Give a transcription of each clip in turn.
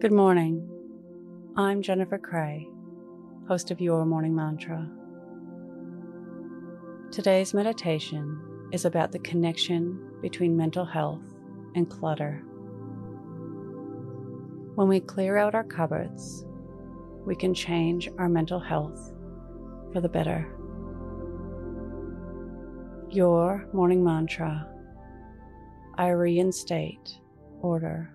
Good morning. I'm Jennifer Cray, host of Your Morning Mantra. Today's meditation is about the connection between mental health and clutter. When we clear out our cupboards, we can change our mental health for the better. Your morning mantra I reinstate order.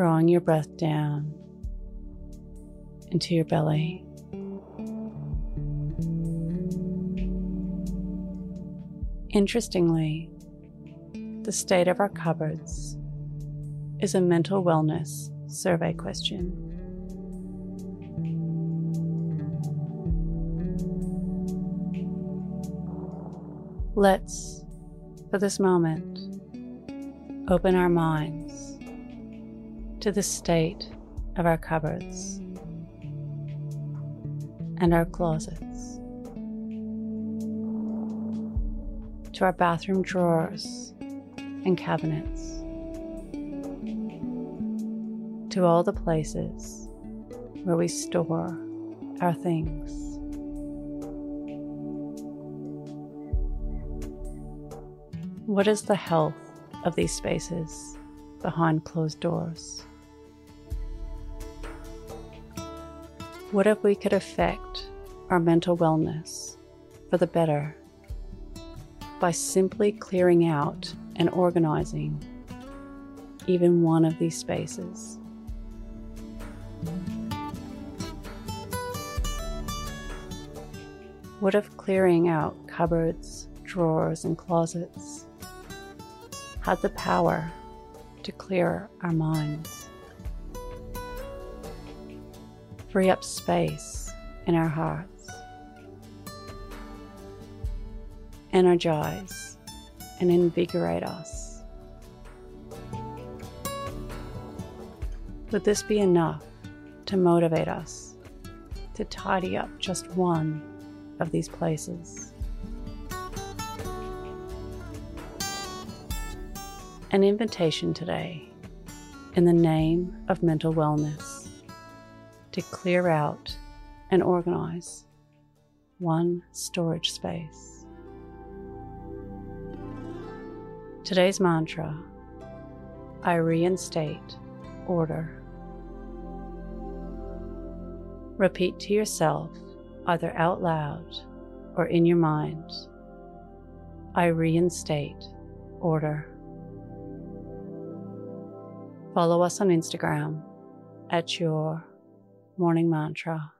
Drawing your breath down into your belly. Interestingly, the state of our cupboards is a mental wellness survey question. Let's, for this moment, open our minds to the state of our cupboards and our closets, to our bathroom drawers and cabinets, to all the places where we store our things. What is the health of these spaces behind closed doors? What if we could affect our mental wellness for the better by simply clearing out and organizing even one of these spaces? What if clearing out cupboards, drawers, and closets had the power to clear our minds, free up space in our hearts, energize and invigorate us. Would this be enough to motivate us to tidy up just one of these places? an invitation today in the name of mental wellness to clear out and organize one storage space. Today's mantra I reinstate order. Repeat to yourself, either out loud or in your mind I reinstate order. Follow us on Instagram at Your Morning Mantra.